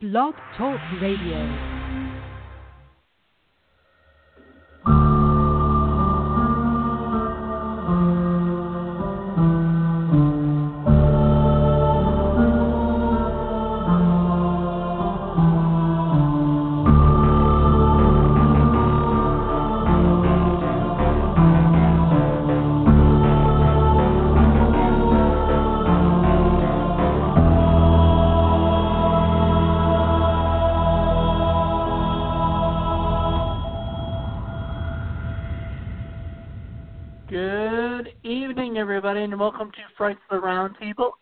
Blog Talk Radio.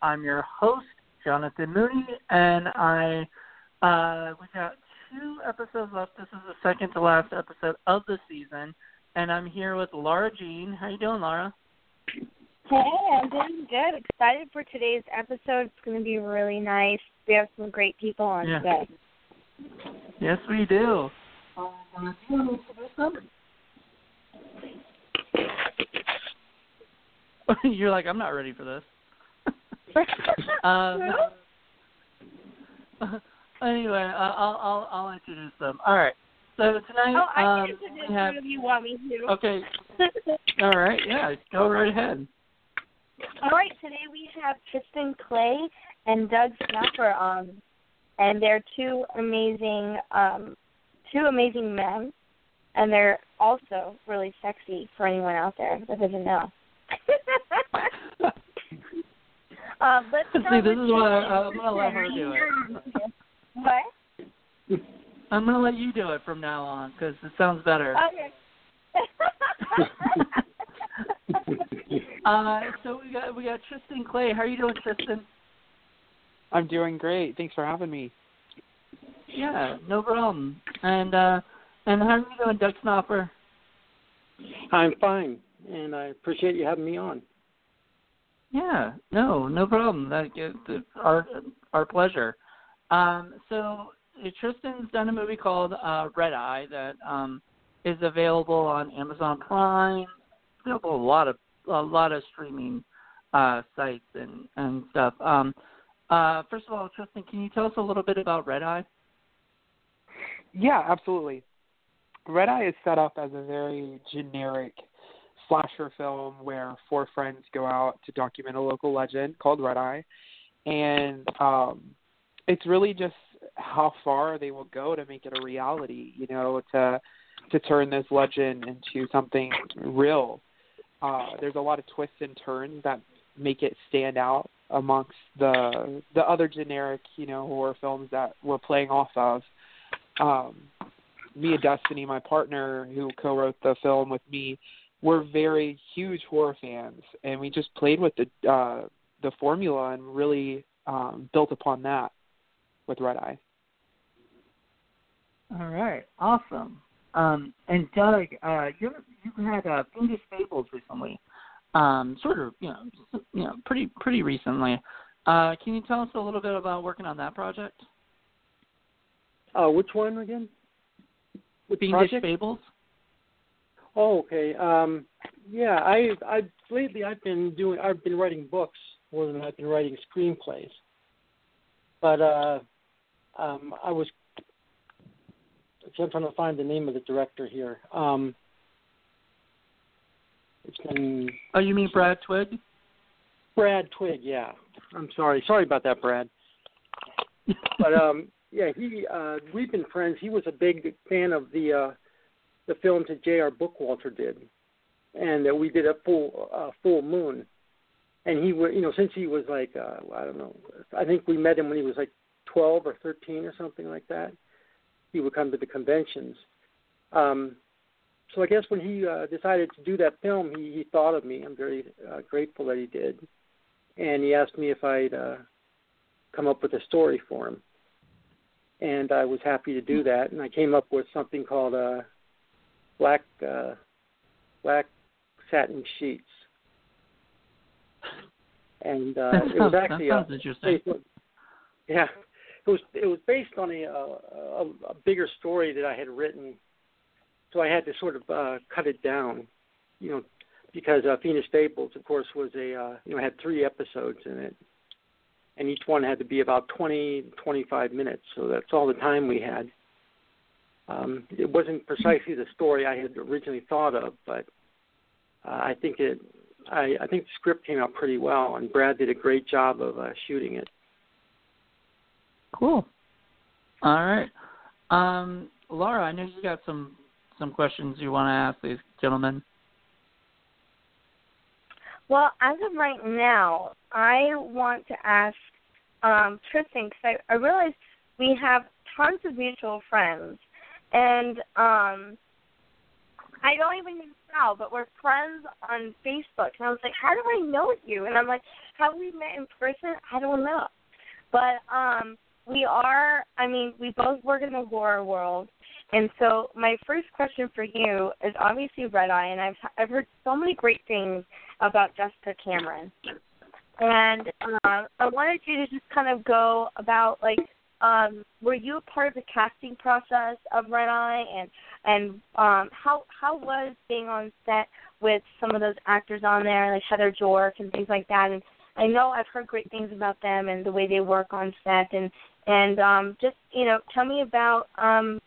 I'm your host, Jonathan Moody, and I uh, we got two episodes left. This is the second to last episode of the season, and I'm here with Lara Jean. How you doing, Lara? Hey, I'm doing good. Excited for today's episode. It's going to be really nice. We have some great people on Yeah. today. Yes, we do. Do you want to introduce them? You're like, I'm not ready for this. um, anyway, I'll, I'll I'll introduce them. All right. So tonight oh, I um, we have. you if you want me to. Okay. All right. Yeah. Go right ahead. All right, today we have Tristan Clay and Doug Snauffer on, and they're two amazing, um, two amazing men, and they're also really sexy for anyone out there that doesn't know. uh, let's See, this with is why I- I'm gonna let her do it. What? I'm gonna let you do it from now on because it sounds better. Okay. Uh, so we got we got Tristan Clay. How are you doing, Tristan? I'm doing great. Thanks for having me. Yeah, no problem. And uh, and how are you doing, Doug Snauffer? I'm fine, and I appreciate you having me on. Yeah, no, no problem. That it's our our pleasure. Um, so uh, Tristan's done a movie called uh, Red Eye that um, is available on Amazon Prime. Available a lot of a lot of streaming uh, sites and and stuff. Um, uh, first of all, Tristan, can you tell us a little bit about Red Eye? Yeah, absolutely. Red Eye is set up as a very generic slasher film where four friends go out to document a local legend called Red Eye, and um, it's really just how far they will go to make it a reality. You know, to to turn this legend into something real. Uh, there's a lot of twists and turns that make it stand out amongst the the other generic, you know, horror films that we're playing off of. Um, Mia Destiny, my partner who co-wrote the film with me, we're very huge horror fans, and we just played with the uh, the formula and really um, built upon that with Red Eye. All right, awesome. Um, and Doug, uh, you you had uh, Fiendish Fables recently, um, sort of, you know, you know, pretty pretty recently. Uh, can you tell us a little bit about working on that project? Uh, which one again? Which Fiendish project? Fables. Oh, okay. Um, yeah, I I lately I've been doing I've been writing books more than I've been writing screenplays. But uh, um, I was I'm trying to find the name of the director here. Um, it's been Oh, you mean Brad Twigg? Brad Twigg, yeah. I'm sorry. Sorry about that, Brad. But um yeah, he uh we've been friends. He was a big fan of the uh the films that J.R. Bookwalter did. And uh, we did a full uh full moon. And he you know, since he was like uh I don't know, I think we met him when he was like 12 or 13 or something like that. He would come to the conventions. Um so I guess when he uh, decided to do that film, he, he thought of me. I'm very uh, grateful that he did, and he asked me if I'd uh, come up with a story for him, and I was happy to do that. And I came up with something called uh, Black uh, Black Satin Sheets, and uh, that it sounds, was that actually a, interesting. on- yeah, it was it was based on a, a a bigger story that I had written, so I had to sort of uh, cut it down, you know, because uh, Fiendish Fables, of course, was a uh, you know had three episodes in it, and each one had to be about 20 25 minutes. So that's all the time we had. Um, it wasn't precisely the story I had originally thought of, but uh, I think it. I, I think the script came out pretty well, and Brad did a great job of uh, shooting it. Cool. All right, um, Lara. I know you got some some questions you want to ask these gentlemen. Well, as of right now, I want to ask um, Tristan because I, I realize we have tons of mutual friends, and um, I don't even know, how, but we're friends on Facebook. And I was like, how do I know you? And I'm like, how we met in person? I don't know. But um, we are. I mean, we both work in the horror world, and so my first question for you is obviously Red Eye, and I've I've heard so many great things about Jessica Cameron, and uh, I wanted you to just kind of go about like, um, were you a part of the casting process of Red Eye, and and um, how how was being on set with some of those actors on there, like Heather Jork and things like that, and I know I've heard great things about them and the way they work on set, and and um, just you know, tell me about um,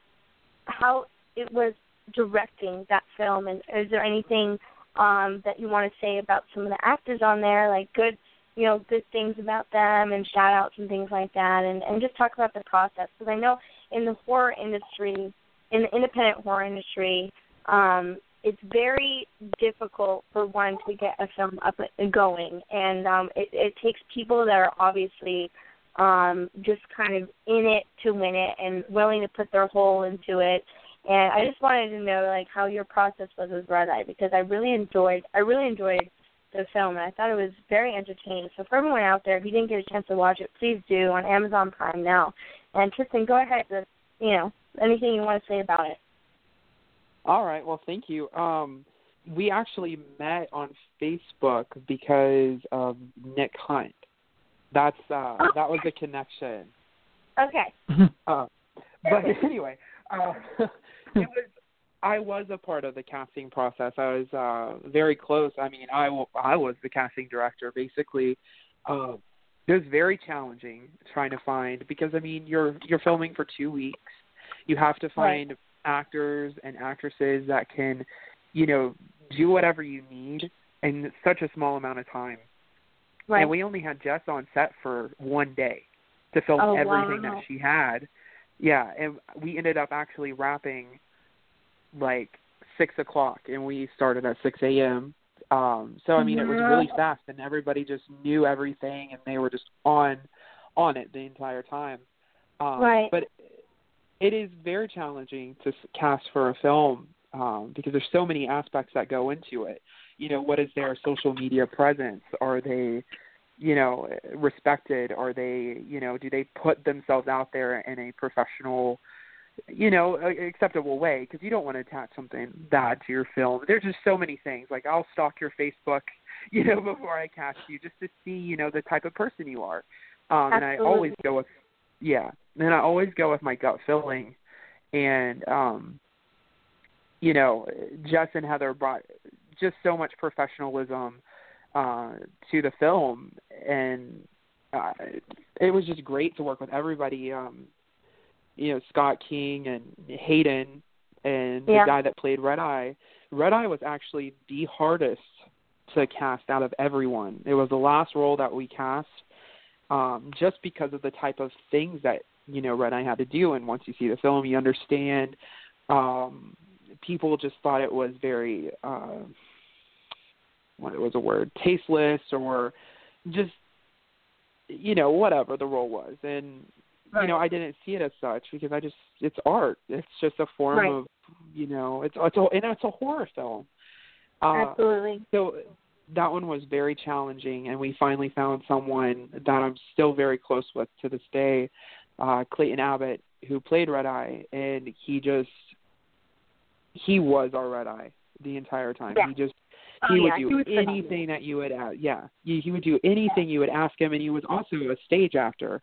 how it was directing that film, and is there anything um, that you want to say about some of the actors on there, like good, you know, good things about them and shout outs and things like that, and and just talk about the process because I know in the horror industry, in the independent horror industry, um, it's very difficult for one to get a film up and going, and um, it, it takes people that are obviously um, just kind of in it to win it and willing to put their whole into it. And I just wanted to know like how your process was with Red Eye because I really enjoyed I really enjoyed the film and I thought it was very entertaining. So for everyone out there, if you didn't get a chance to watch it, please do on Amazon Prime now. And Tristan, go ahead with you know anything you want to say about it. All right. Well, thank you. Um, we actually met on Facebook because of Nick Hunt. That's uh Oh. that was the connection. Okay. Uh, but anyway, uh, it was I was a part of the casting process. I was uh very close. I mean, I w- I was the casting director basically. Um it was very challenging trying to find because I mean, you're you're filming for 2 weeks. You have to find actors and actresses that can, you know, do whatever you need in such a small amount of time. Right. And we only had Jess on set for one day to film Oh, everything wow. that she had. Yeah, and we ended up actually wrapping like six o'clock, and we started at six a.m. Um, so I mean, it was really fast, and everybody just knew everything, and they were just on on it the entire time. Um, Right. But it is very challenging to cast for a film um, because there's so many aspects that go into it. You know, what is their social media presence? Are they, you know, respected? Are they, you know, do they put themselves out there in a professional, you know, acceptable way? Because you don't want to attach something bad to your film. There's just so many things. Like I'll stalk your Facebook, you know, before I cast you, just to see, you know, the type of person you are. Um, and I always go with, yeah, and I always go with my gut feeling, and um, you know, Jess and Heather brought just so much professionalism uh, to the film, and uh, it was just great to work with everybody. Um, you know, Scott King and Hayden, and Yeah. the guy that played Red Eye. Red Eye was actually the hardest to cast out of everyone. It was the last role that we cast, um, just because of the type of things that you know Red Eye had to do. And once you see the film, you understand. Um, people just thought it was very uh, what was a word tasteless or just you know whatever the role was and you know i didn't see it as such because i just it's art it's just a form Right. of you know it's it's a and it's a horror film uh Absolutely. so that one was very challenging and we finally found someone that i'm still very close with to this day uh clayton abbott who played red eye and he just he was our red eye the entire time Yeah. he just Oh, he would yeah, he do phenomenal. anything that you would ask. Yeah, he, he would do anything you would ask him, and he was also a stage actor,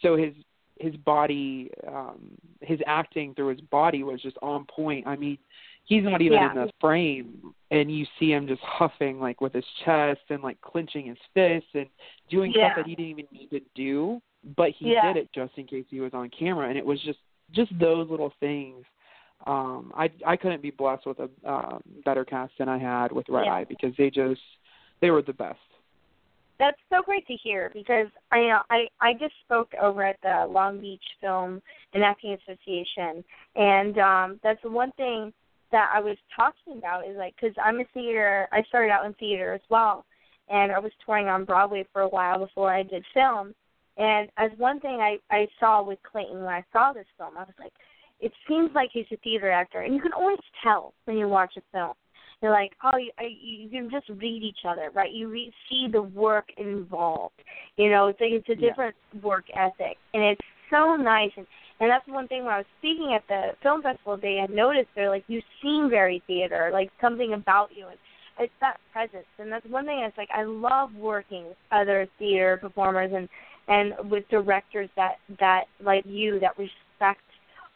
so his his body, um, his acting through his body was just on point. I mean, he's not even Yeah. in the frame and you see him just huffing like with his chest and like clenching his fists and doing Yeah. stuff that he didn't even need to do but he Yeah. did it just in case he was on camera and it was just just those little things um i i couldn't be blessed with a um better cast than i had with red eye because they just they were the best That's so great to hear because I know I I just spoke over at the Long Beach Film and Acting Association, and um, that's one thing that I was talking about is like because I'm a theater. I started out in theater as well, and I was touring on Broadway for a while before I did film. And as one thing I I saw with Clayton when I saw this film, I was like, it seems like he's a theater actor, and you can always tell when you watch a film. You're like, oh, you, you can just read each other, right? You re- see the work involved. You know, it's like it's a Yeah. different work ethic, and it's so nice. And and that's one thing when I was speaking at the film festival, they had noticed they're like, you seem very theater, like something about you, and it's that presence. And that's one thing. It's like I love working with other theater performers and and with directors that that like you that respect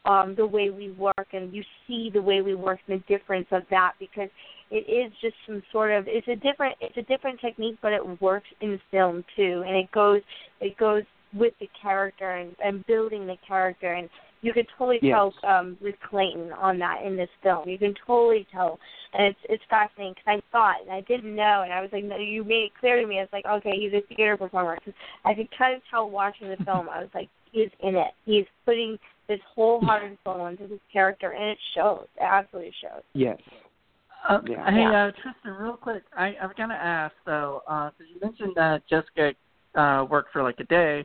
um, the way we work, and you see the way we work and the difference of that because it is just some sort of it's a different it's a different technique, but it works in film too, and it goes it goes with the character and, and building the character, and you can totally Yes. tell um, with Clayton on that in this film. You can totally tell, and it's it's fascinating because I thought and I didn't know, and I was like, no, you made it clear to me. It's like, okay, he's a theater performer. 'Cause I could kind of tell watching the film. I was like, he's in it. He's putting his whole heart and soul into this character, and it shows. It absolutely shows. yes Uh, Yeah. Hey, uh, Tristan, real quick, I, I was gonna ask though, uh, because you mentioned that Jessica uh, worked for like a day,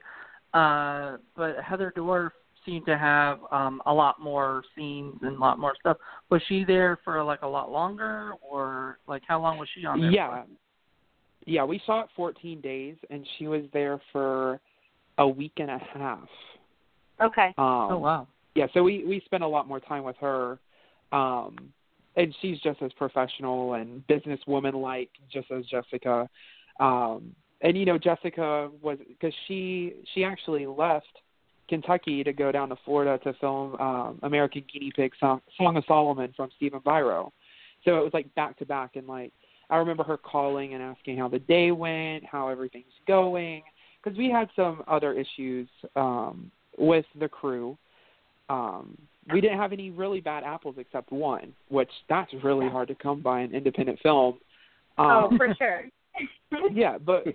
uh, but Heather Dorff seemed to have um, a lot more scenes and a lot more stuff. Was she there for like a lot longer, or like how long was she on there? yeah yeah we saw it 14 days and she was there for a week and a half Okay. For? um Oh wow. yeah so we we spent a lot more time with her um and she's just as professional and businesswoman like just as jessica. Um and you know jessica was because she she actually left kentucky to go down to florida to film um american guinea pig song, song of solomon from stephen biro so it was like back to back and like i remember her calling and asking how the day went how everything's going because we had some other issues um with the crew. Um we didn't have any really bad apples except one, which that's really hard to come by in independent film. oh, Um, for sure. yeah, but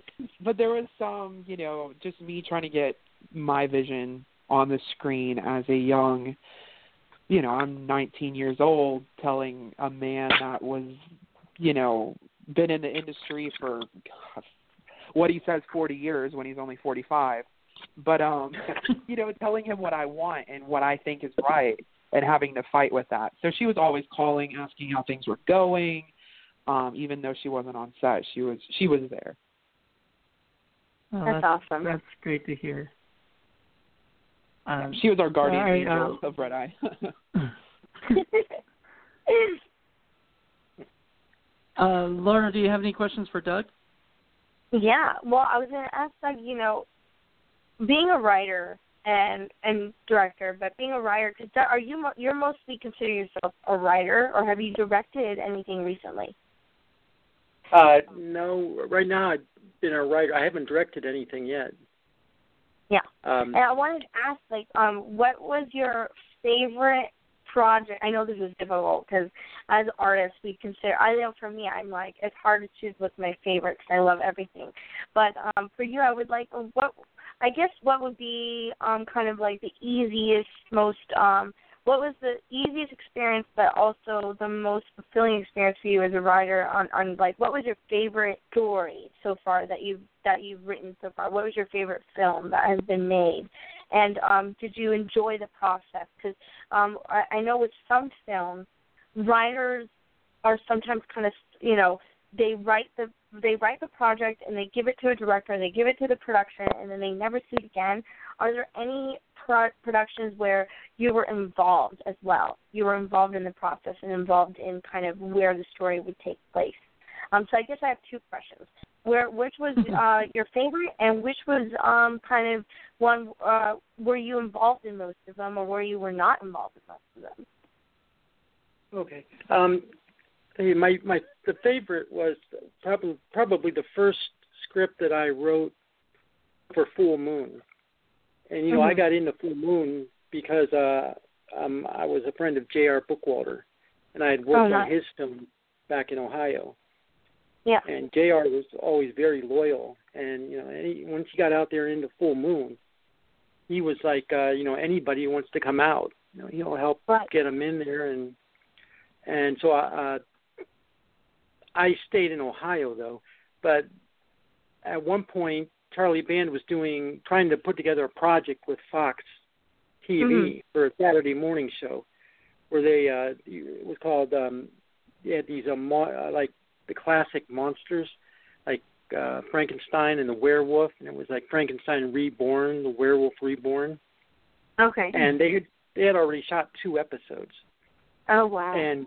but there was some, you know, just me trying to get my vision on the screen as a young, you know, I'm 19 years old, telling a man that was, you know, been in the industry for God, what he says 40 years when he's only 45 but um you know telling him what i want and what i think is right and having to fight with that so she was always calling asking how things were going um even though she wasn't on set she was she was there Oh, That's that's awesome. That's great to hear. Um, she was our guardian all right, angel uh, of red eye uh, Lara, do you have any questions for Doug? Yeah, well, I was going to ask Doug. You know, being a writer and and director, but being a writer, cause are you you're mostly consider yourself a writer, or have you directed anything recently? Uh, no, right now I've been a writer. I haven't directed anything yet. Yeah. Um, And I wanted to ask, like, um, what was your favorite project? I know this is difficult because as artists, we consider. I know for me, I'm like it's hard to choose what's my favorite because I love everything. But um, for you, I would like what I guess what would be um, kind of like the easiest, most um, what was the easiest experience, but also the most fulfilling experience for you as a writer on, on like what was your favorite story so far that you've that you've written so far? What was your favorite film that has been made? And um, did you enjoy the process? Because um, I, I know with some films, writers are sometimes kind of you know they write the they write the project and they give it to a director, they give it to the production, and then they never see it again. Are there any pro- productions where you were involved as well? You were involved in the process and involved in kind of where the story would take place. Um, so I guess I have two questions. Where which was uh, your favorite, and which was um, kind of one uh, were you involved in most of them, or were you were not involved in most of them? Okay. Um, hey, my my the favorite was probably probably the first script that I wrote for Full Moon, and you know I Mhm. got into Full Moon because uh, um, I was a friend of J.R. Bookwalter, and I had worked Oh, on his film back in Ohio. Yeah. And J.R. was always very loyal, and you know, any, once he got out there into Full Moon, he was like, uh, you know, anybody who wants to come out, you know, he'll help Right. get them in there, and and so I, uh, I stayed in Ohio though, but at one point Charlie Band was doing trying to put together a project with Fox TV Mhm. for a Saturday morning show, where they uh, it was called um, they had these mo- uh, like the classic monsters, like uh, Frankenstein and the werewolf, and it was like Frankenstein Reborn, the werewolf reborn, Okay. and they had they had already shot two episodes. oh wow. And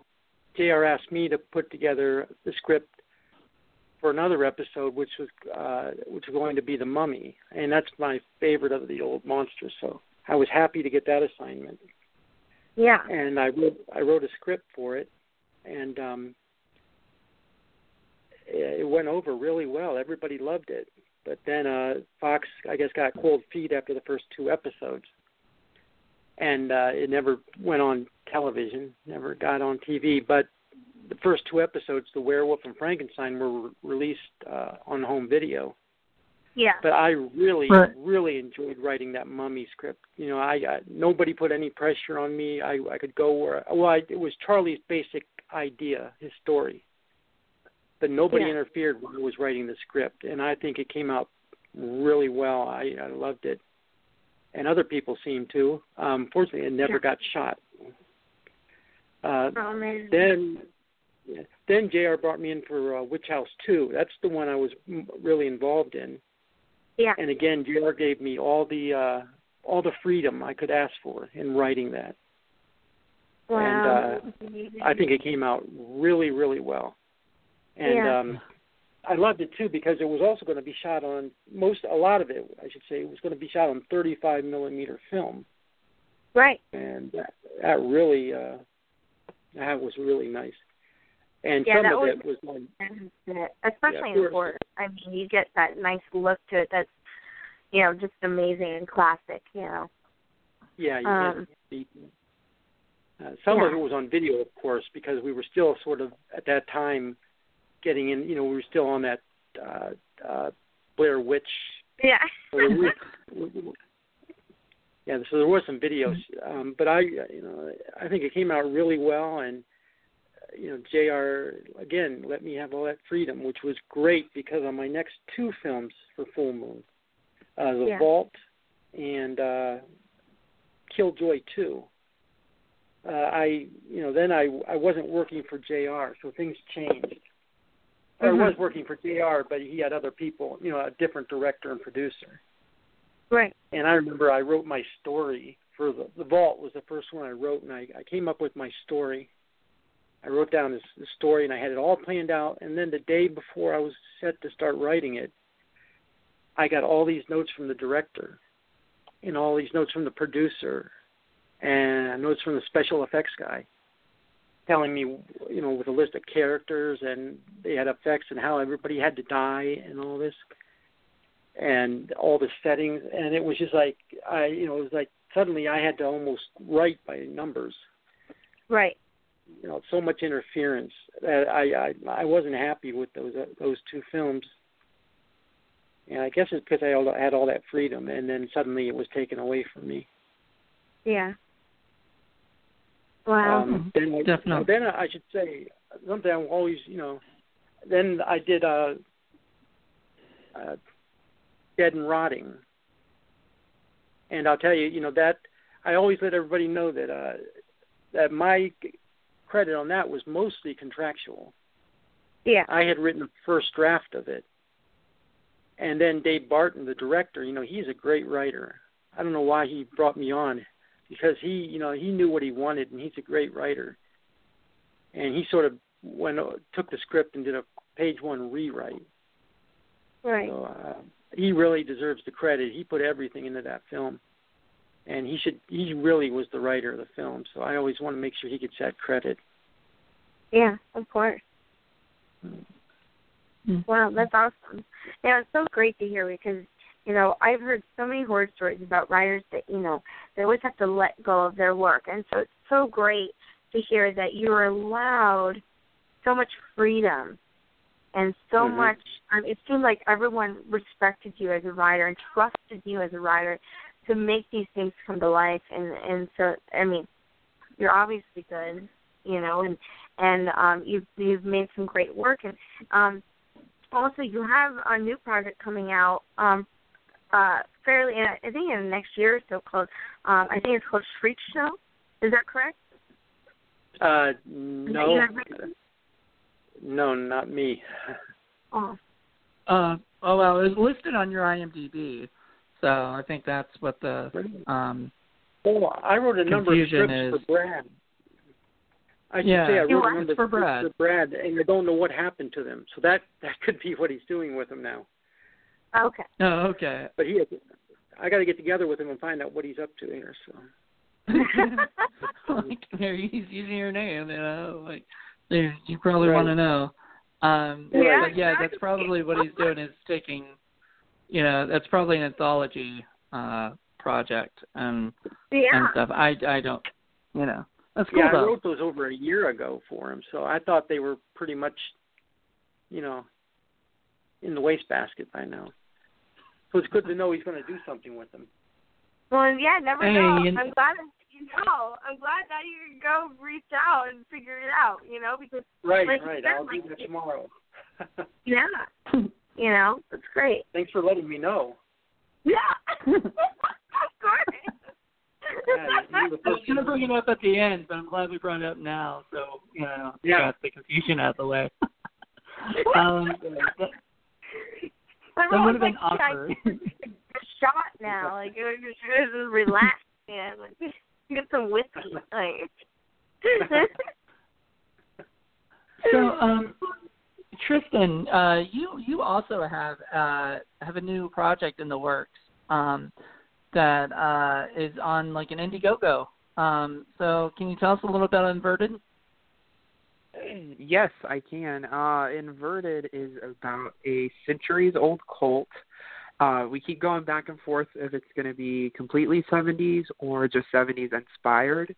JR asked me to put together the script for another episode, which was uh, which was going to be the Mummy, and that's my favorite of the old monsters. So I was happy to get that assignment, yeah. and I wrote I wrote a script for it, and um, it it went over really well. Everybody loved it, but then uh, Fox I guess got cold feet after the first two episodes, and uh, it never went on television, never got on TV. But the first two episodes, The Werewolf and Frankenstein, were re- released uh, on home video. Yeah. But I really, Right. really enjoyed writing that Mummy script. You know, I, I nobody put any pressure on me. I I could go where well, I, it was Charlie's basic idea, his story, but nobody Yeah. interfered when I was writing the script, and I think it came out really well. I, I loved it, and other people seemed to. Um, fortunately, it never Yeah. got shot. Uh, Oh then then Jr. brought me in for uh, Witchouse Two. That's the one I was m- really involved in. Yeah. And again, Jr. gave me all the uh, all the freedom I could ask for in writing that. Wow. And uh, I think it came out really, really well. And Yeah. um I loved it too because it was also going to be shot on most a lot of it I should say it was going to be shot on 35 millimeter film, right. and that, that really uh that was really nice. And Yeah, some that of was- it was on Especially Yeah, in horror. I mean, you get that nice look to it that's, you know, just amazing and classic. You know. Yeah, you Um, can't uh, some of it was on video, of course, because we were still sort of at that time getting in. You know, we were still on that uh, uh, Blair Witch. Yeah. yeah, so there was some videos, um, but I, you know, I think it came out really well, and uh, you know, Jr. again let me have all that freedom, which was great because on my next two films for Full Moon, uh, The Yeah. Vault and uh, Killjoy Two. Uh, I, you know, then I I wasn't working for Jr. So things changed. Or I Mhm. was working for Jr. But he had other people, you know, a different director and producer. right. And I remember I wrote my story for the the Vault was the first one I wrote, and I I came up with my story. I wrote down this, this story, and I had it all planned out. And then the day before I was set to start writing it, I got all these notes from the director, and all these notes from the producer, and notes from the special effects guy, telling me, you know, with a list of characters, and they had effects and how everybody had to die and all this and all the settings and it was just like I you know it was like suddenly I had to almost write by numbers Right. you know so much interference that I I I wasn't happy with those uh, those two films and I guess it's because I all- had all that freedom and then suddenly it was taken away from me Yeah. Wow. um then I, Definitely. then I should say something I'm always you know then I did uh uh Dead and Rotting. And I'll tell you, you know that I always let everybody know that uh that my credit on that was mostly contractual. yeah. I had written the first draft of it. And then Dave Barton, the director, you know, he's a great writer. I don't know why he brought me on because he, you know, he knew what he wanted and he's a great writer. And he sort of went took the script and did a page one rewrite. Right. So uh, he really deserves the credit. He put everything into that film, and he should. He really was the writer of the film. So I always want to make sure he gets that credit. Yeah, of course. Mm. Wow, that's awesome. Yeah, it's so great to hear because you know I've heard so many horror stories about writers that you know they always have to let go of their work, and so it's so great to hear that you were allowed so much freedom and so Mhm. much. Um, it seemed like everyone respected you as a writer and trusted you as a writer to make these things come to life, and and so I mean, you're obviously good, you know, and and um, you've you've made some great work, and um, also you have a new project coming out um, uh, fairly, I think in the next year or so called, um, I think it's called Shriek Show. Is that correct? Uh, no, you have written? no, not me. Oh, Uh, oh well, it was listed on your IMDb, so I think that's what the um. Oh, I wrote a number of Confusion scripts is- for Brad. I should Yeah. say I wrote a number for of scripts Brad. for Brad, and I don't know what happened to them. So that that could be what he's doing with them now. Okay. Oh, okay. But he, I got to get together with him and find out what he's up to here. So like there he's using your name, you know, like there you probably Right. want to know. Um Yeah, but yeah, that's probably what he's doing is taking you know, that's probably an anthology uh project and yeah. and stuff. I I don't you know. That's cool yeah, I wrote those over a year ago for him. So I thought they were pretty much, you know, in the wastebasket by now. So it's good to know he's going to do something with them. Well, yeah, never Hey, know. you- I'm glad that you know. I'm glad that you can go reach out and figure it out. You know, because Right, Like right. said, I'll do like- that tomorrow. yeah, you know, that's great. Thanks for letting me know. Yeah, of course. Yeah, I was gonna bring it up at the end, but I'm glad we brought it up now, so you know, Yeah. got the confusion out of the way. um, that, would have been like, awkward. a shot now. Like it was just, it was just relax, man. Like get some whiskey. Like so, um, Tristan, uh, you you also have uh have a new project in the works um that uh is on like an Indiegogo. Um, so can you tell us a little about Inverted? Yes, I can. Uh, Inverted is about a centuries old cult. Uh, we keep going back and forth if it's going to be completely 70s or just 70s inspired.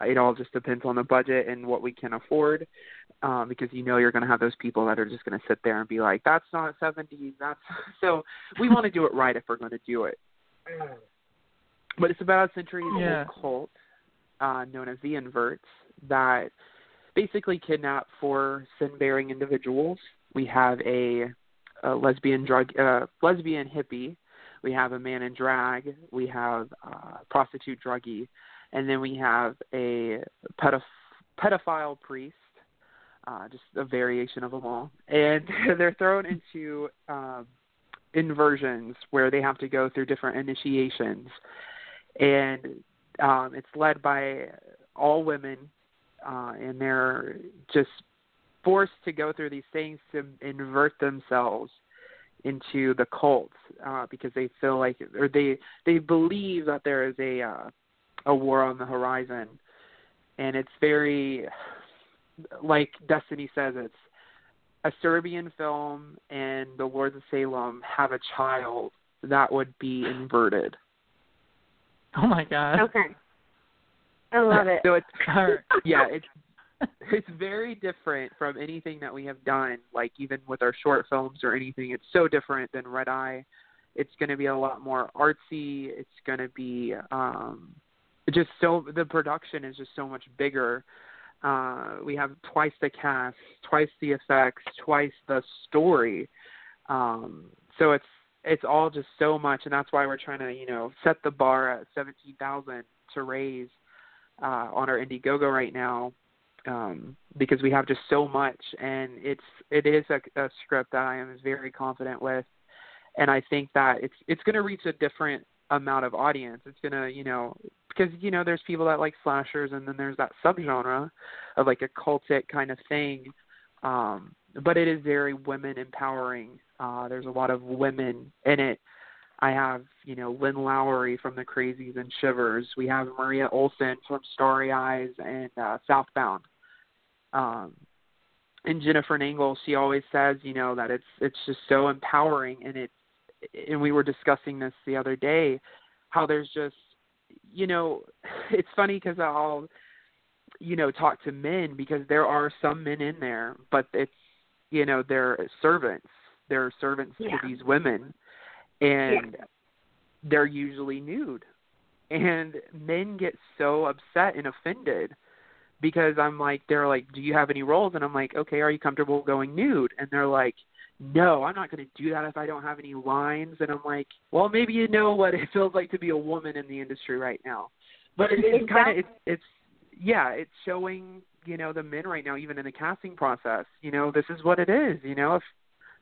Uh, It all just depends on the budget and what we can afford, um, because you know you're going to have those people that are just going to sit there and be like, "That's not 70s." That's so. We want to do it right if we're going to do it. But it's about a centuries Yeah. old cult uh, known as the Inverts that basically kidnap four sin-bearing individuals. We have a, a lesbian drug, uh, lesbian hippie. We have a man in drag. We have uh, prostitute druggie, and then we have a pedoph- pedophile priest. Uh, just a variation of them all, and they're thrown into um, inversions where they have to go through different initiations, and um, it's led by all women uh, and they're just forced to go through these things to invert themselves into the cult uh, because they feel like or they they believe that there is a uh, a war on the horizon, and it's very like Destiny says it's a Serbian film and the Lords of Salem have a child that would be inverted. Oh my god. okay, I love it. So it's yeah, it's it's very different from anything that we have done, like even with our short films or anything. It's so different than Red Eye. It's going to be a lot more artsy. It's going to be um just so the production is just so much bigger. Uh we have twice the cast, twice the effects, twice the story. Um so it's it's all just so much and that's why we're trying to, you know, set the bar at 17,000 to raise uh, on our Indiegogo right now um, because we have just so much, and it's it is a, a script that I am very confident with, and I think that it's it's going to reach a different amount of audience. It's going to you know because you know there's people that like slashers, and then there's that subgenre of like a cultic kind of thing. Um, but it is very women empowering. Uh, there's a lot of women in it. I have, you know, Lynn Lowry from The Crazies and Shivers. We have Maria Olsen from Starry Eyes and uh, Southbound. Um, and Jennifer Nangle, she always says, you know, that it's it's just so empowering, and it's and we were discussing this the other day, how there's just, you know, it's funny because I'll, you know, talk to men because there are some men in there, but it's, you know, they're servants, they're servants Yeah. to these women, and they're usually nude, and men get so upset and offended because I'm like, they're like, do you have any roles? And I'm like, okay, are you comfortable going nude? And they're like, no, I'm not going to do that if I don't have any lines. And I'm like, well, maybe you know what it feels like to be a woman in the industry right now. But it, it's kind of, it's, it's, yeah, it's showing, you know, the men right now, even in the casting process, you know, this is what it is, you know, if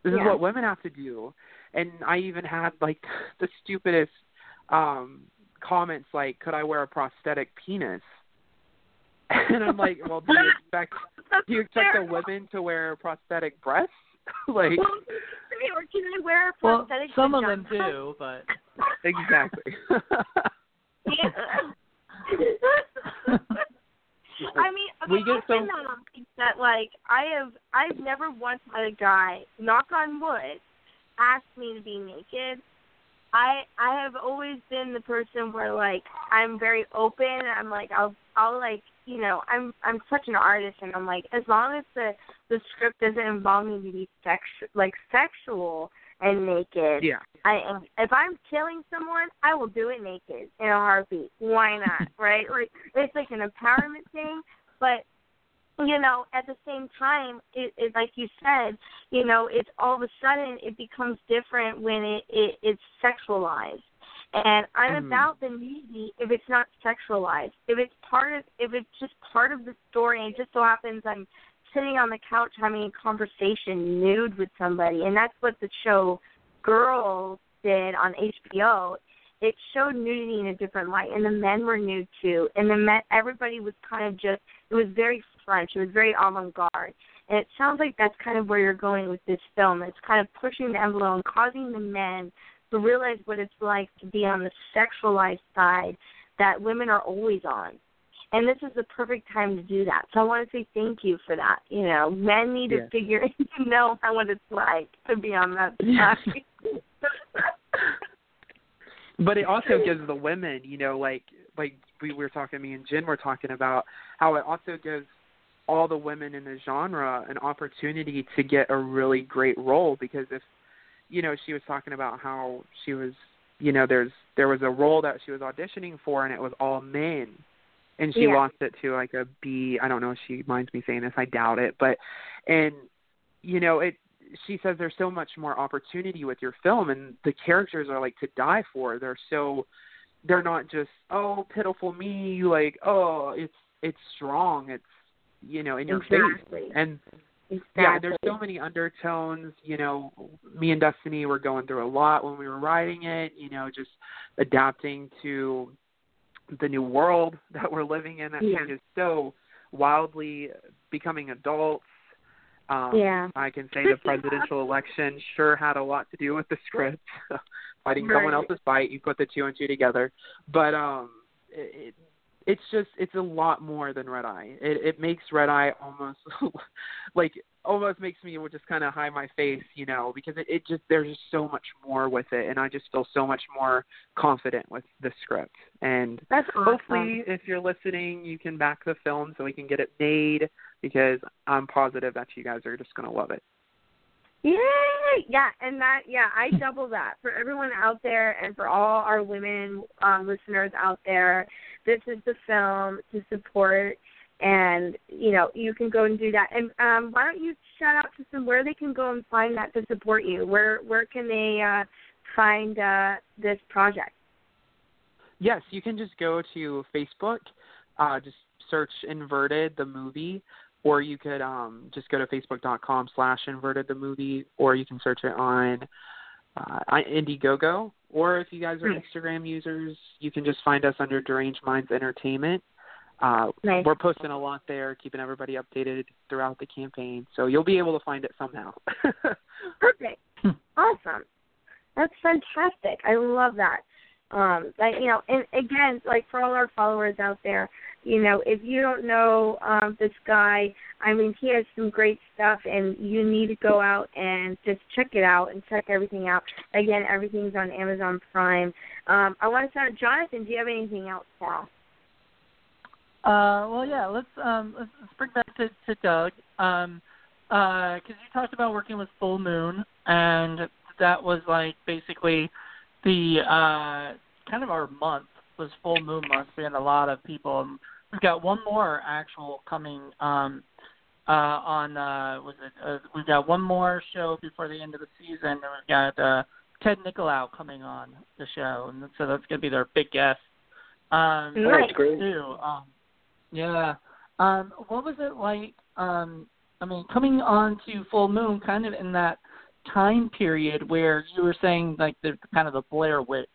this is what women have to do. And I even had like the stupidest um comments like, could I wear a prosthetic penis? And I'm like, well, do you expect do you expect the women to wear prosthetic breasts? like Well, or can I wear a Well, prosthetic some of them do, but exactly. I mean, okay, We get I'll so- say that that like I have I've never once had a guy, knock on wood, ask me to be naked. I I have always been the person where like I'm very open. I'm like I'll I'll like you know I'm I'm such an artist and I'm like as long as the the script doesn't involve me to be sex like sexual and naked. yeah. I am if I'm killing someone, I will do it naked in a heartbeat. Why not? right? Like it's like an empowerment thing, but you know, at the same time, it, it like you said, you know, it's all of a sudden it becomes different when it, it it's sexualized. And I'm Mhm. about the nudity if it's not sexualized. If it's part of if it's just part of the story and it just so happens I'm sitting on the couch having a conversation nude with somebody and that's what the show Girls did on HBO, it showed nudity in a different light, and the men were nude too. And the men, everybody was kind of just, it was very French, it was very avant-garde. And it sounds like that's kind of where you're going with this film. It's kind of pushing the envelope and causing the men to realize what it's like to be on the sexualized side that women are always on. And this is the perfect time to do that. So I want to say thank you for that. You know, men need to figure to know how what it's like to be on that side. but it also gives the women, you know, like like we were talking, me and Jen were talking about how it also gives all the women in the genre an opportunity to get a really great role because if you know she was talking about how she was you know there's there was a role that she was auditioning for and it was all men and she Yeah. lost it to like a B I don't know if she minds me saying this I doubt it but and you know it she says there's so much more opportunity with your film and the characters are like to die for they're so they're not just oh pitiful me like oh it's it's strong it's you know in your Exactly. face and exactly. yeah there's so many undertones you know me and destiny were going through a lot when we were writing it you know just adapting to the new world that we're living in that Yeah. changes so wildly becoming adults. Um Yeah. i can say the presidential election sure had a lot to do with the script. Fighting someone else's fight you put the two and two together. But um it, it it's just it's a lot more than red eye it it makes red eye almost like almost makes me just kind of hide my face you know because it, it just there's just so much more with it and i just feel so much more confident with the script and That's awesome. hopefully if you're listening you can back the film so we can get it made because i'm positive that you guys are just going to love it Yay! Yeah, and that yeah, I double that for everyone out there and for all our women um, listeners out there. This is the film to support, and you know you can go and do that. And um, why don't you shout out to some where they can go and find that to support you? Where where can they uh, find uh, this project? Yes, you can just go to Facebook, uh, just search Inverted the movie, or you could um, just go to facebook.com slash Inverted the movie, or you can search it on uh, I- Indiegogo, or if you guys are Hmm. Instagram users, you can just find us under Deranged Minds Entertainment. Uh, Nice. We're posting a lot there, keeping everybody updated throughout the campaign, so you'll be able to find it somehow. Perfect. awesome. That's fantastic. I love that. Um, like you know, and again, like for all our followers out there, you know, if you don't know um, this guy, I mean, he has some great stuff, and you need to go out and just check it out and check everything out. Again, everything's on Amazon Prime. Um, I want to start, Jonathan. Do you have anything else ask? Uh, well, yeah. Let's um, let's, let's bring back to, to Doug. Um, because uh, you talked about working with Full Moon, and that was like basically the uh, kind of our month was Full Moon month. We had a lot of people. We've got one more actual coming um, uh, on. Uh, was it? Uh, we've got one more show before the end of the season, and we've got uh, Ted Nicolau coming on the show, and so that's going to be their big guest. Um, oh, that's great. Too. Um, yeah. Um, what was it like? Um, I mean, coming on to Full Moon, kind of in that time period where you were saying like the kind of the Blair Witch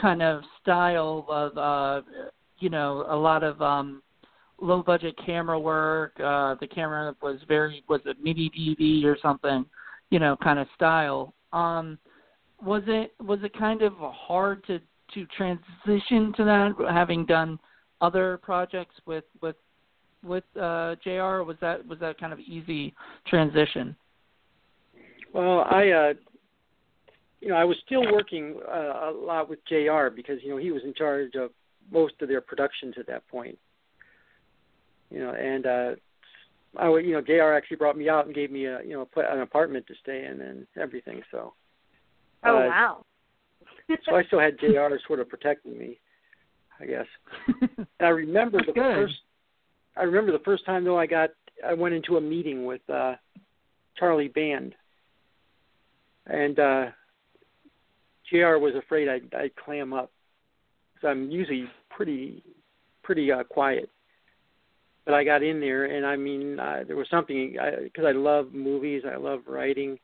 kind of style of uh you know a lot of um low budget camera work uh the camera was very was it mini dv or something you know kind of style. Um was it was it kind of hard to to transition to that having done other projects with with with uh JR was that was that kind of easy transition? Well I uh you know I was still working uh, a lot with JR because you know he was in charge of most of their productions at that point you know and uh I you know JR actually brought me out and gave me a you know an apartment to stay in and everything so oh uh, wow so I still had JR sort of protecting me I guess. and I remember the good. first. I remember the first time though I got I went into a meeting with uh Charlie Band, and uh Jr. was afraid I'd, I'd clam up, because I'm usually pretty pretty uh, quiet. But I got in there, and I mean, uh, there was something because I, I love movies, I love writing,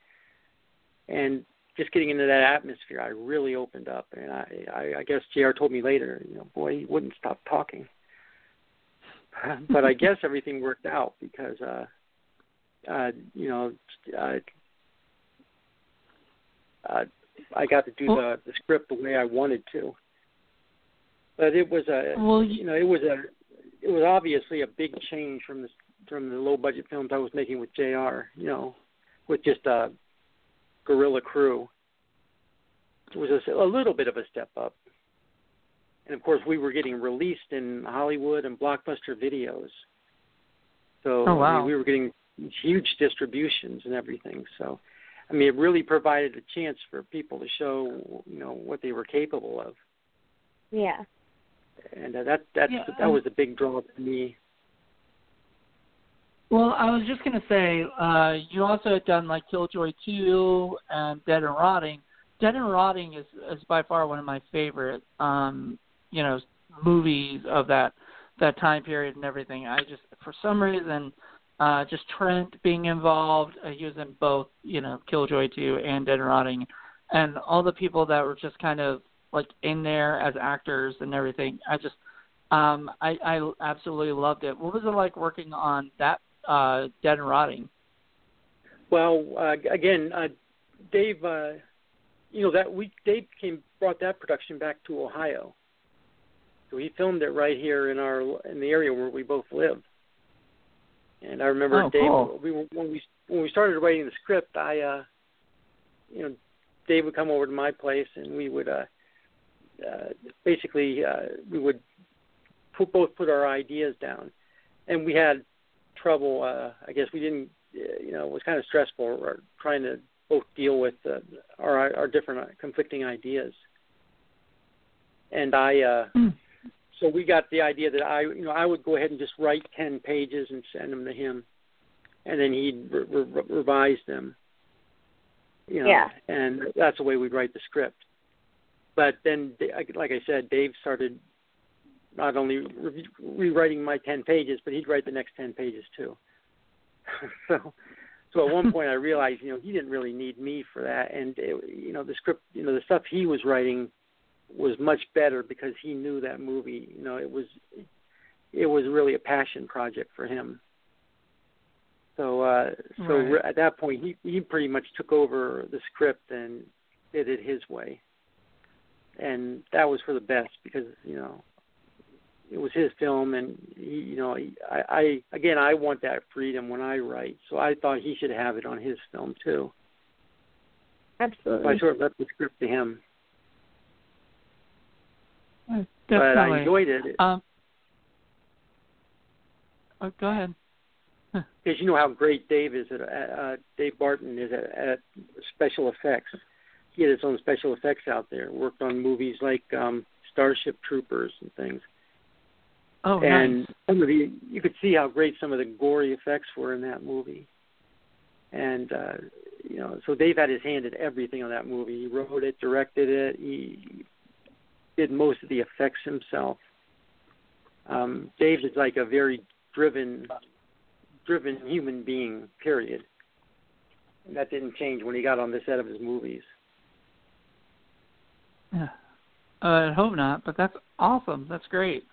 and just getting into that atmosphere, I really opened up, and I, I, I guess Jr. told me later, you know, boy, he wouldn't stop talking. but I guess everything worked out because, uh, uh, you know, uh, uh, I got to do the, the script the way I wanted to. But it was a, well, you know, it was a, it was obviously a big change from the from the low budget films I was making with Jr. You know, with just a guerrilla crew. It was a, a little bit of a step up. And of course, we were getting released in Hollywood and blockbuster videos. So oh, wow. I mean, we were getting huge distributions and everything. So, I mean, it really provided a chance for people to show, you know, what they were capable of. Yeah. And uh, that that yeah, that was a big draw to me. Well, I was just gonna say, uh, you also had done like Killjoy Two and Dead and Rotting. Dead and Rotting is is by far one of my favorite, um, you know, movies of that that time period and everything. I just for some reason, uh, just Trent being involved. Uh, he was in both, you know, Killjoy Two and Dead and Rotting, and all the people that were just kind of like in there as actors and everything. I just um I, I absolutely loved it. What was it like working on that uh, dead and rotting? Well, uh, again, uh, Dave, uh, you know that week Dave came brought that production back to Ohio, so he filmed it right here in our in the area where we both live. And I remember oh, Dave, cool. we when we when we started writing the script, I, uh, you know, Dave would come over to my place and we would uh, uh, basically uh, we would put, both put our ideas down, and we had trouble. Uh, I guess we didn't, uh, you know, it was kind of stressful trying to both deal with uh, our our different uh, conflicting ideas. And I, uh, mm. So we got the idea that I, you know, I would go ahead and just write ten pages and send them to him, and then he'd re- re- revise them. You know, Yeah. and that's the way we'd write the script. But then, like I said, Dave started not only re- rewriting my 10 pages, but he'd write the next 10 pages too. so, so at one point I realized, you know, he didn't really need me for that, and it, you know, the script, you know, the stuff he was writing was much better because he knew that movie. You know, it was, it was really a passion project for him. So, uh, so Right. at that point, he he pretty much took over the script and did it his way. and that was for the best because you know it was his film, and he, you know, he, I, I again, I want that freedom when I write, so I thought he should have it on his film too. Absolutely. So I sort of left the script to him, Definitely. but I enjoyed it Um, oh, go ahead. because you know how great Dave is at uh, Dave Barton is at, at special effects. He had his own special effects out there. Worked on movies like um Starship Troopers and things. Oh, and nice. some of the you could see how great some of the gory effects were in that movie. And uh you know, so Dave had his hand in everything on that movie. He wrote it, directed it, he did most of the effects himself. Um Dave is like a very driven driven human being, period. And that didn't change when he got on the set of his movies. Yeah. Uh, I hope not, but that's awesome. That's great.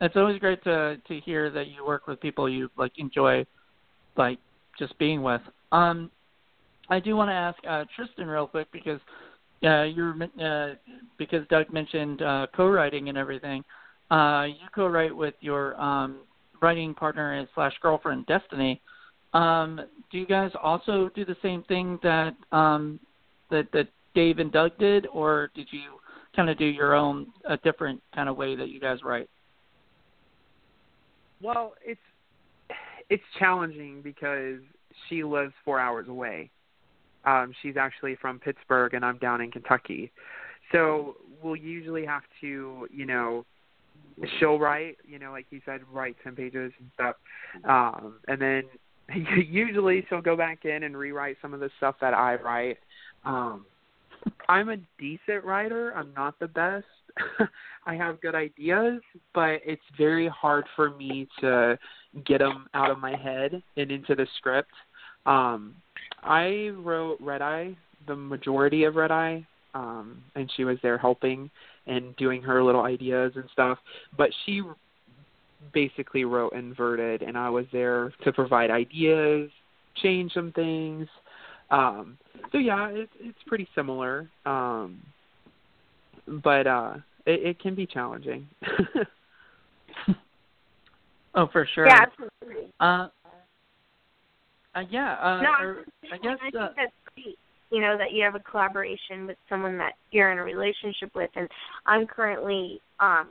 It's always great to to hear that you work with people you like enjoy, like just being with. Um, I do want to ask uh, Tristan real quick because uh, you're uh, because Doug mentioned uh, co-writing and everything. Uh, you co-write with your um, writing partner and slash girlfriend Destiny. Um, do you guys also do the same thing that um, that that Dave and Doug did, or did you kind of do your own a different kind of way that you guys write? Well, it's it's challenging because she lives four hours away. Um, she's actually from Pittsburgh, and I'm down in Kentucky. So we'll usually have to, you know, she'll write, you know, like you said, write ten pages and stuff, um, and then usually she'll go back in and rewrite some of the stuff that I write. Um, I'm a decent writer. I'm not the best. I have good ideas, but it's very hard for me to get them out of my head and into the script. Um, I wrote Red Eye, the majority of Red Eye, um, and she was there helping and doing her little ideas and stuff. But she basically wrote Inverted, and I was there to provide ideas, change some things. Um, so yeah, it's it's pretty similar. Um, but uh it, it can be challenging. oh, for sure. Yeah, absolutely. Uh, uh yeah. Uh, no, or, I I guess. think Uh, that's great. You know that you have a collaboration with someone that you're in a relationship with, and I'm currently um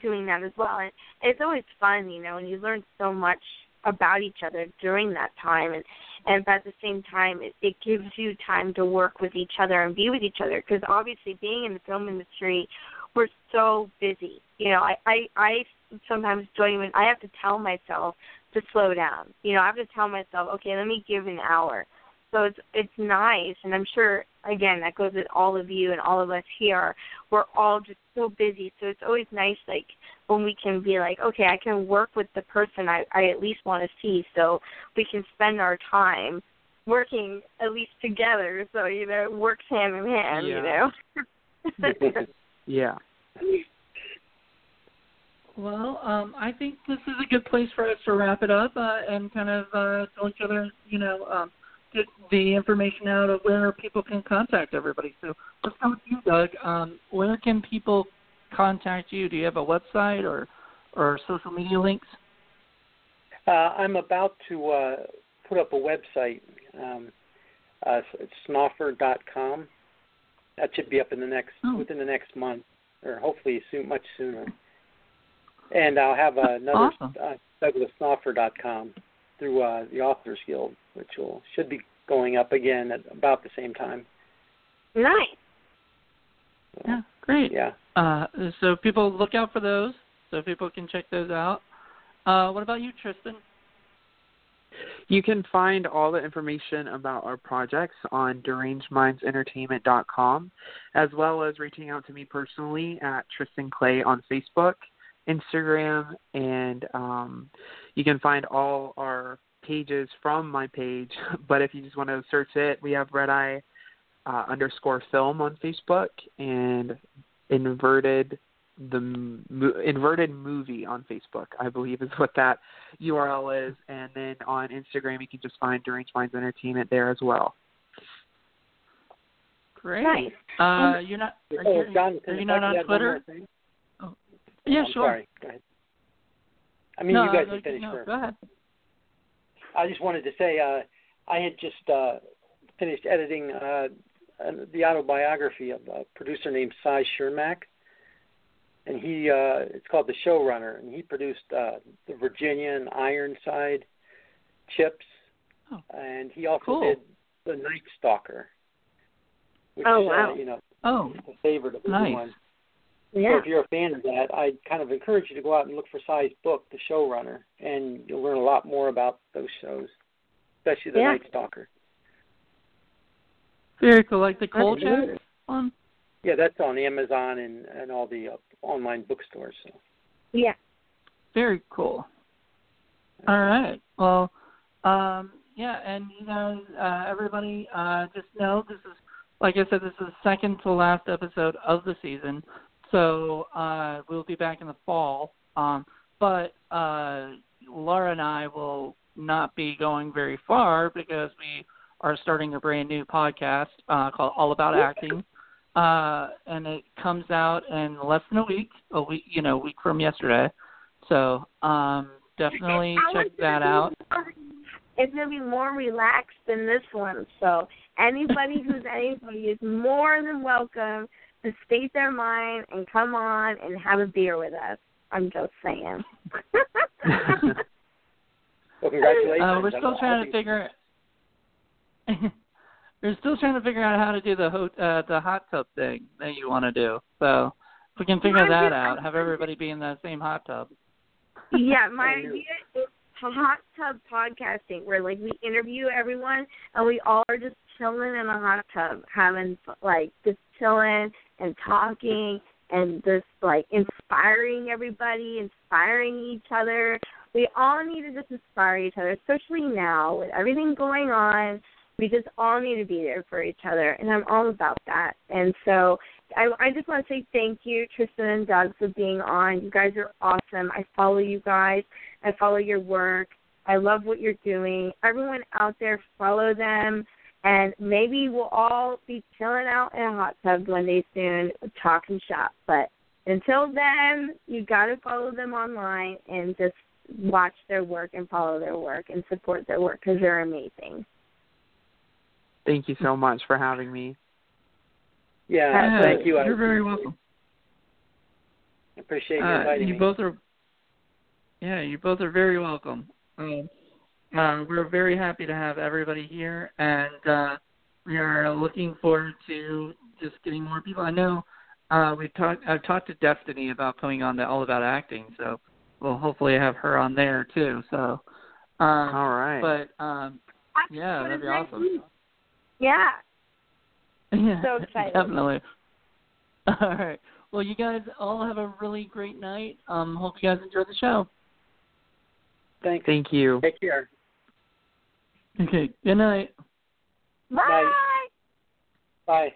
doing that as well. And it's always fun, you know, and you learn so much about each other during that time, and and at the same time, it, it gives you time to work with each other and be with each other. Because obviously, being in the film industry, we're so busy. You know, I I I sometimes don't even. I have to tell myself to slow down. You know, I have to tell myself, okay, let me give an hour. So it's it's nice, and I'm sure again that goes with all of you and all of us here. We're all just so busy, so it's always nice like when we can be like, okay, I can work with the person I I at least want to see, so we can spend our time working at least together. So you know, it works hand in hand. Yeah. You know. yeah. Well, um, I think this is a good place for us to wrap it up uh, and kind of uh, tell each other, you know, um, get the information out of where people can contact everybody. So let's go with you, Doug. Um, where can people contact you? Do you have a website or or social media links? Uh, I'm about to uh, put up a website. Um, uh, snauffer.com. That should be up in the next Oh. within the next month, or hopefully soon, much sooner. And I'll have another Awesome. uh, DouglasSnauffer.com through uh, the Authors Guild, which will should be going up again at about the same time. nice. So, Yeah, great. yeah. Uh, so people look out for those, so people can check those out. Uh, what about you, Tristan? You can find all the information about our projects on derangedmindsentertainment.com, as well as reaching out to me personally at Tristan Clay on Facebook, Instagram, and um, you can find all our pages from my page. But if you just want to search it, we have Red Eye uh, underscore film on Facebook and inverted the mo- inverted movie on Facebook, I believe is what that URL is, and then on Instagram you can just find Deranged Minds Entertainment there as well. Great. Nice. Uh, you're not. Are oh, you, John, are you not on add one more Twitter? Yeah, I'm sure. Sorry. Go ahead. I mean, no, you guys can finish no, first. Go ahead. I just wanted to say uh, I had just uh, finished editing uh, the autobiography of a producer named Cy Chermak, and he uh, it's called The Showrunner, and he produced uh, the Virginian and Ironside chips, Oh. and he also Cool. did The Night Stalker, which Oh, wow. uh, you know Oh, is a favorite of Nice. everyone. So if you're a fan of that, I'd kind of encourage you to go out and look for Cy's book, The Showrunner, and you'll learn a lot more about those shows, especially The Yeah. Night Stalker. very cool. Like the cold That's chat good. one. Yeah, that's on Amazon and and all the uh, online bookstores. So. Yeah. Very cool. All right. Well, um, yeah, and you guys, uh, everybody, uh, just know this is, like I said, this is the second to last episode of the season. So uh, we'll be back in the fall. Um, but uh, Lara and I will not be going very far because we are starting a brand new podcast uh, called All About Acting. Uh, and it comes out in less than a week, a week, you know, a week from yesterday. So um, definitely check that out. more- It's gonna be more relaxed than this one. So anybody who's anybody is more than welcome to state their mind and come on and have a beer with us. I'm just saying. Well, congratulations. Uh, we're still trying to figure. we're still trying to figure out how to do the ho- uh, the hot tub thing that you want to do. So if we can figure that out, have everybody be in the same hot tub. yeah, my idea is hot tub podcasting, where like we interview everyone and we all are just chilling in a hot tub, having like just chilling and talking and just like inspiring everybody, inspiring each other. We all need to just inspire each other, especially now with everything going on. We just all need to be there for each other, and I'm all about that. And so I, I just want to say thank you, Tristan and Doug, for being on. You guys are awesome. I follow you guys. I follow your work. I love what you're doing. Everyone out there, follow them. And maybe we'll all be chilling out in a hot tub one day soon, talking shop. But until then, you got to follow them online and just watch their work and follow their work and support their work because they're amazing. Thank you so much for having me. Yeah, Yeah, thank you. You're very welcome. I appreciate you Uh, you me. both are. Yeah, you both are very welcome. Um, uh, we're very happy to have everybody here, and uh, we are looking forward to just getting more people. I know uh, we talked. I've talked to Destiny about coming on to All About Acting, so we'll hopefully have her on there too. So, um, All right. but um, yeah, that'd be awesome. Yeah. Yeah, So excited. Definitely. All right. Well, you guys all have a really great night. Um, hope you guys enjoy the show. Thanks. Thank you. Take care. Okay. Good night. Bye. Bye.